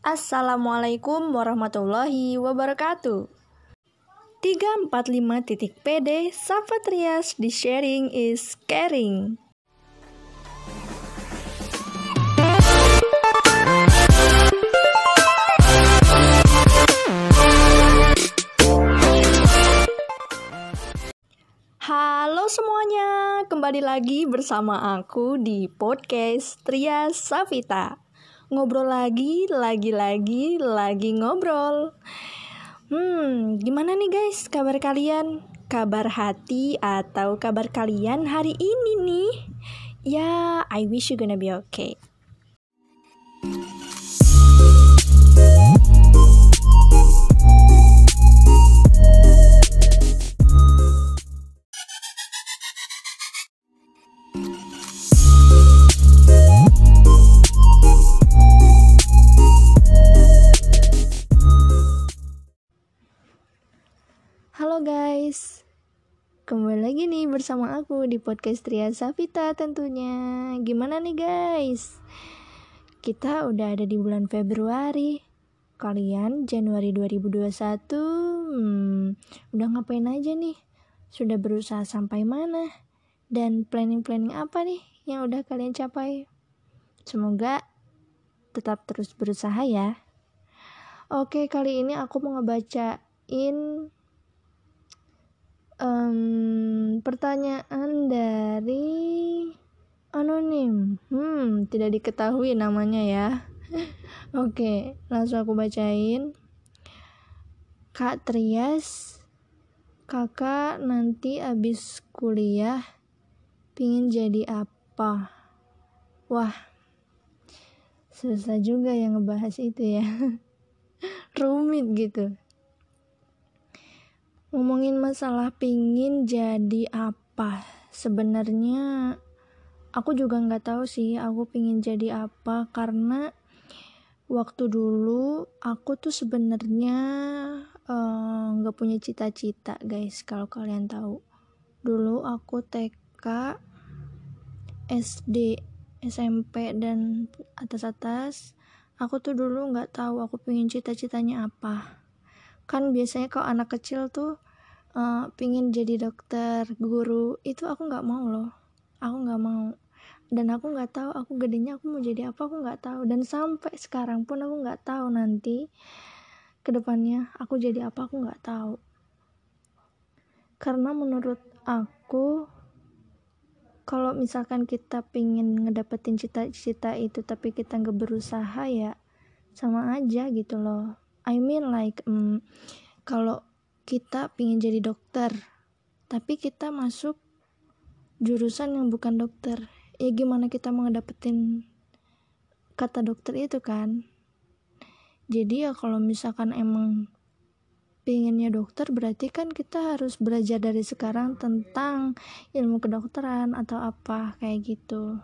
Assalamualaikum warahmatullahi wabarakatuh. 345.pd Safatrias di sharing is caring. Halo semuanya, kembali lagi bersama aku di podcast Tria Savita. Ngobrol lagi, lagi-lagi, lagi ngobrol. Hmm, gimana nih guys kabar kalian? Kabar hati atau kabar kalian hari ini nih? Ya, I wish you gonna be okay. Kembali lagi nih bersama aku di podcast Tria Savita tentunya. Gimana nih guys? Kita udah ada di bulan Februari. Kalian Januari 2021, hmm, udah ngapain aja nih? Sudah berusaha sampai mana? Dan planning-planning apa nih yang udah kalian capai? Semoga tetap terus berusaha ya. Oke, kali ini aku mau ngebacain um, pertanyaan dari anonim. Hmm, tidak diketahui namanya ya. Oke, langsung aku bacain. Kak Trias, kakak nanti abis kuliah pingin jadi apa? Wah, susah juga yang ngebahas itu ya. Rumit gitu ngomongin masalah pingin jadi apa? Sebenarnya aku juga nggak tahu sih aku pingin jadi apa karena waktu dulu aku tuh sebenarnya eh, nggak uh, punya cita-cita guys kalau kalian tahu. Dulu aku TK SD SMP dan atas-atas aku tuh dulu nggak tahu aku pengen cita-citanya apa kan biasanya kalau anak kecil tuh uh, pingin jadi dokter guru itu aku nggak mau loh. Aku nggak mau. Dan aku nggak tahu aku gedenya aku mau jadi apa aku nggak tahu. Dan sampai sekarang pun aku nggak tahu nanti ke depannya aku jadi apa aku nggak tahu. Karena menurut aku kalau misalkan kita pingin ngedapetin cita-cita itu tapi kita nggak berusaha ya sama aja gitu loh I mean like um, kalau kita pingin jadi dokter tapi kita masuk jurusan yang bukan dokter ya gimana kita mau ngedapetin kata dokter itu kan? Jadi ya kalau misalkan emang pinginnya dokter berarti kan kita harus belajar dari sekarang tentang ilmu kedokteran atau apa kayak gitu.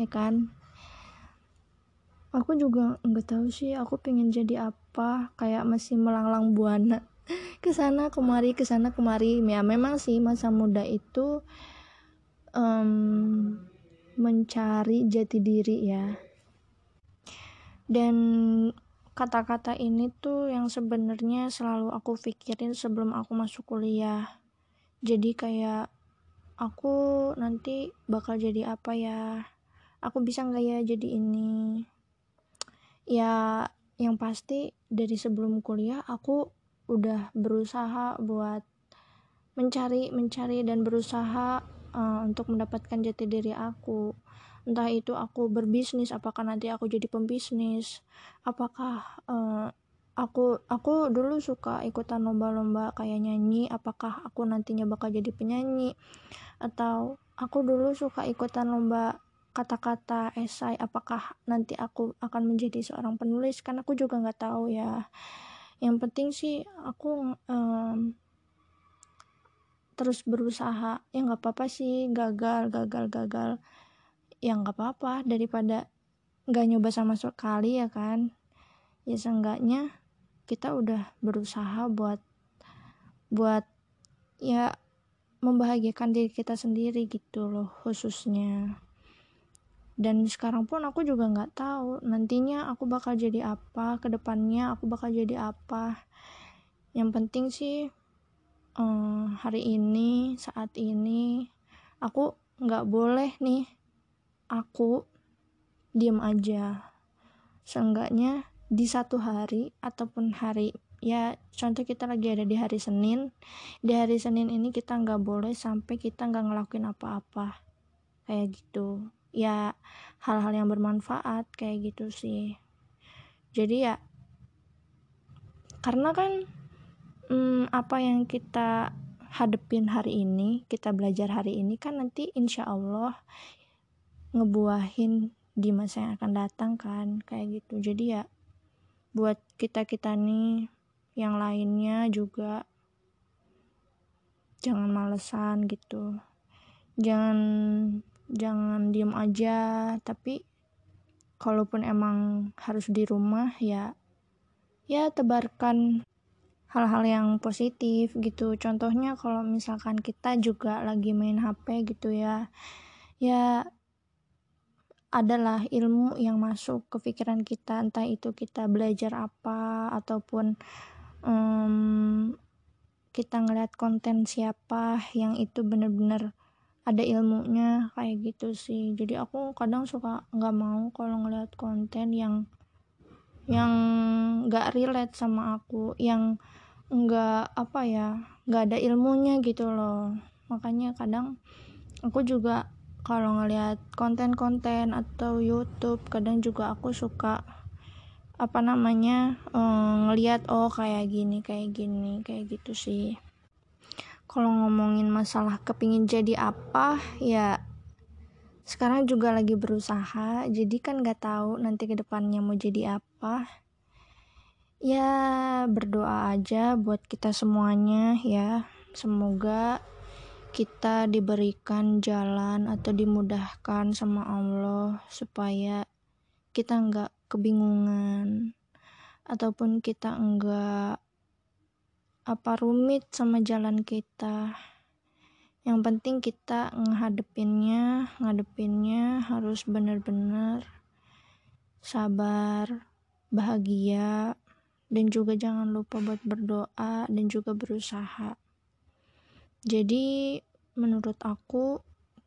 Ya kan? Aku juga nggak tahu sih aku pengen jadi apa kayak masih melanglang buana. Ke sana kemari ke sana kemari. Ya memang sih masa muda itu um, mencari jati diri ya. Dan kata-kata ini tuh yang sebenarnya selalu aku pikirin sebelum aku masuk kuliah. Jadi kayak aku nanti bakal jadi apa ya? Aku bisa nggak ya jadi ini? Ya yang pasti dari sebelum kuliah aku udah berusaha buat mencari mencari dan berusaha uh, untuk mendapatkan jati diri aku. Entah itu aku berbisnis apakah nanti aku jadi pembisnis apakah uh, aku aku dulu suka ikutan lomba-lomba kayak nyanyi apakah aku nantinya bakal jadi penyanyi atau aku dulu suka ikutan lomba kata-kata esai apakah nanti aku akan menjadi seorang penulis? Kan aku juga nggak tahu ya. Yang penting sih aku um, terus berusaha. Ya nggak apa-apa sih gagal gagal gagal. Ya nggak apa-apa daripada nggak nyoba sama sekali ya kan? Ya seenggaknya kita udah berusaha buat buat ya membahagiakan diri kita sendiri gitu loh khususnya dan sekarang pun aku juga nggak tahu nantinya aku bakal jadi apa ke depannya aku bakal jadi apa. Yang penting sih um, hari ini saat ini aku nggak boleh nih aku diam aja. Seenggaknya di satu hari ataupun hari ya contoh kita lagi ada di hari Senin di hari Senin ini kita nggak boleh sampai kita nggak ngelakuin apa-apa. Kayak gitu ya hal-hal yang bermanfaat kayak gitu sih. Jadi ya karena kan hmm, apa yang kita hadepin hari ini kita belajar hari ini kan nanti insya Allah ngebuahin di masa yang akan datang kan kayak gitu. Jadi ya buat kita kita nih yang lainnya juga jangan malesan gitu. Jangan jangan diem aja tapi kalaupun emang harus di rumah ya ya tebarkan hal-hal yang positif gitu. Contohnya kalau misalkan kita juga lagi main HP gitu ya ya adalah ilmu yang masuk ke pikiran kita entah itu kita belajar apa ataupun um, kita ngeliat konten siapa yang itu bener-bener ada ilmunya kayak gitu sih. Jadi aku kadang suka nggak mau kalau ngeliat konten yang yang nggak relate sama aku yang nggak apa ya nggak ada ilmunya gitu loh. Makanya kadang aku juga kalau ngeliat konten-konten atau YouTube kadang juga aku suka apa namanya um, ngeliat oh kayak gini kayak gini kayak gitu sih kalau ngomongin masalah kepingin jadi apa ya sekarang juga lagi berusaha. Jadi kan nggak tahu nanti ke depannya mau jadi apa. Ya berdoa aja buat kita semuanya ya. Semoga kita diberikan jalan atau dimudahkan sama Allah supaya kita nggak kebingungan ataupun kita enggak apa rumit sama jalan kita. Yang penting kita ngadepinnya ngadepinnya harus benar-benar sabar bahagia dan juga jangan lupa buat berdoa dan juga berusaha. Jadi menurut aku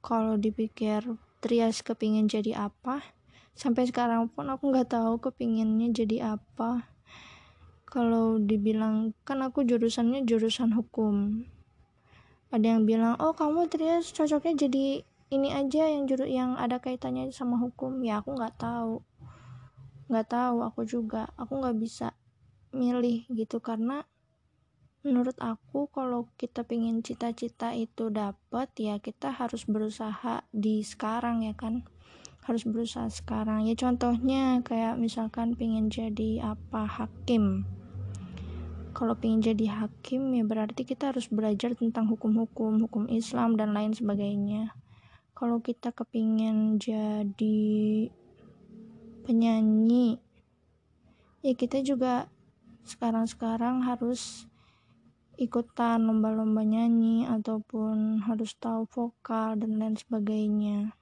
kalau dipikir Trias kepingin jadi apa sampai sekarang pun aku nggak tahu kepinginnya jadi apa kalau dibilang kan aku jurusannya jurusan hukum. Ada yang bilang oh kamu Trias cocoknya jadi ini aja yang juru yang ada kaitannya sama hukum. Ya aku nggak tahu. Nggak tahu aku juga. Aku nggak bisa milih gitu karena menurut aku kalau kita pingin cita-cita itu dapat ya kita harus berusaha di sekarang ya kan? Harus berusaha sekarang. Ya contohnya kayak misalkan pingin jadi apa hakim kalau ingin jadi hakim ya berarti kita harus belajar tentang hukum-hukum hukum Islam dan lain sebagainya. Kalau kita kepingin jadi penyanyi ya kita juga sekarang-sekarang harus ikutan lomba-lomba nyanyi ataupun harus tahu vokal dan lain sebagainya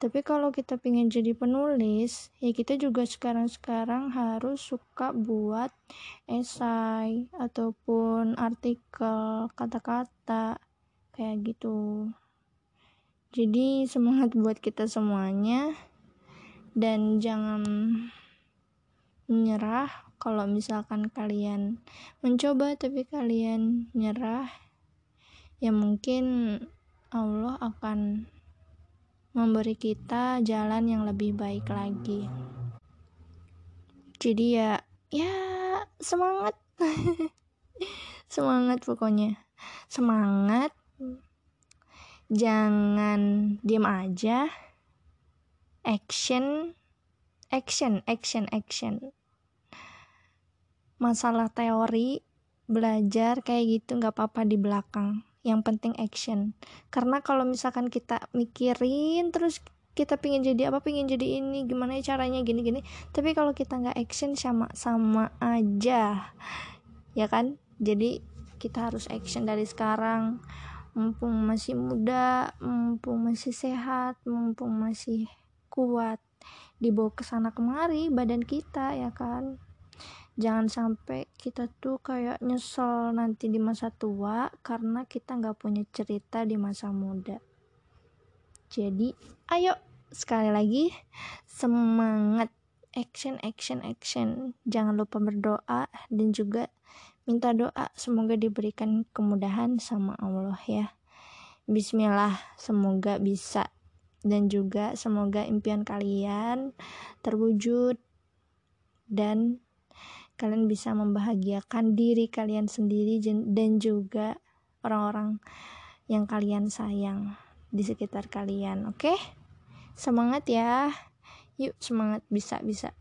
tapi kalau kita pengen jadi penulis ya kita juga sekarang-sekarang harus suka buat esai ataupun artikel kata-kata kayak gitu. Jadi semangat buat kita semuanya dan jangan menyerah kalau misalkan kalian mencoba tapi kalian nyerah ya mungkin Allah akan memberi kita jalan yang lebih baik lagi. Jadi ya ya semangat. Semangat pokoknya. Semangat. Jangan diam aja. Action. Action action action. Masalah teori belajar kayak gitu nggak apa-apa di belakang yang penting action. Karena kalau misalkan kita mikirin terus kita pingin jadi apa pingin jadi ini gimana caranya gini gini tapi kalau kita nggak action sama sama aja. Ya kan? Jadi kita harus action dari sekarang. Mumpung masih muda mumpung masih sehat mumpung masih kuat. Dibawa ke sana kemari badan kita ya kan jangan sampai kita tuh kayak nyesel nanti di masa tua karena kita nggak punya cerita di masa muda. Jadi ayo sekali lagi semangat. Action action action. Jangan lupa berdoa dan juga minta doa. Semoga diberikan kemudahan sama Allah ya. Bismillah semoga bisa. Dan juga semoga impian kalian terwujud dan kalian bisa membahagiakan diri kalian sendiri dan juga orang-orang yang kalian sayang di sekitar kalian oke? Okay? semangat ya. Yuk semangat. Bisa bisa.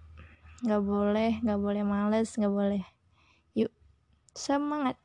Nggak boleh nggak boleh males nggak boleh. Yuk semangat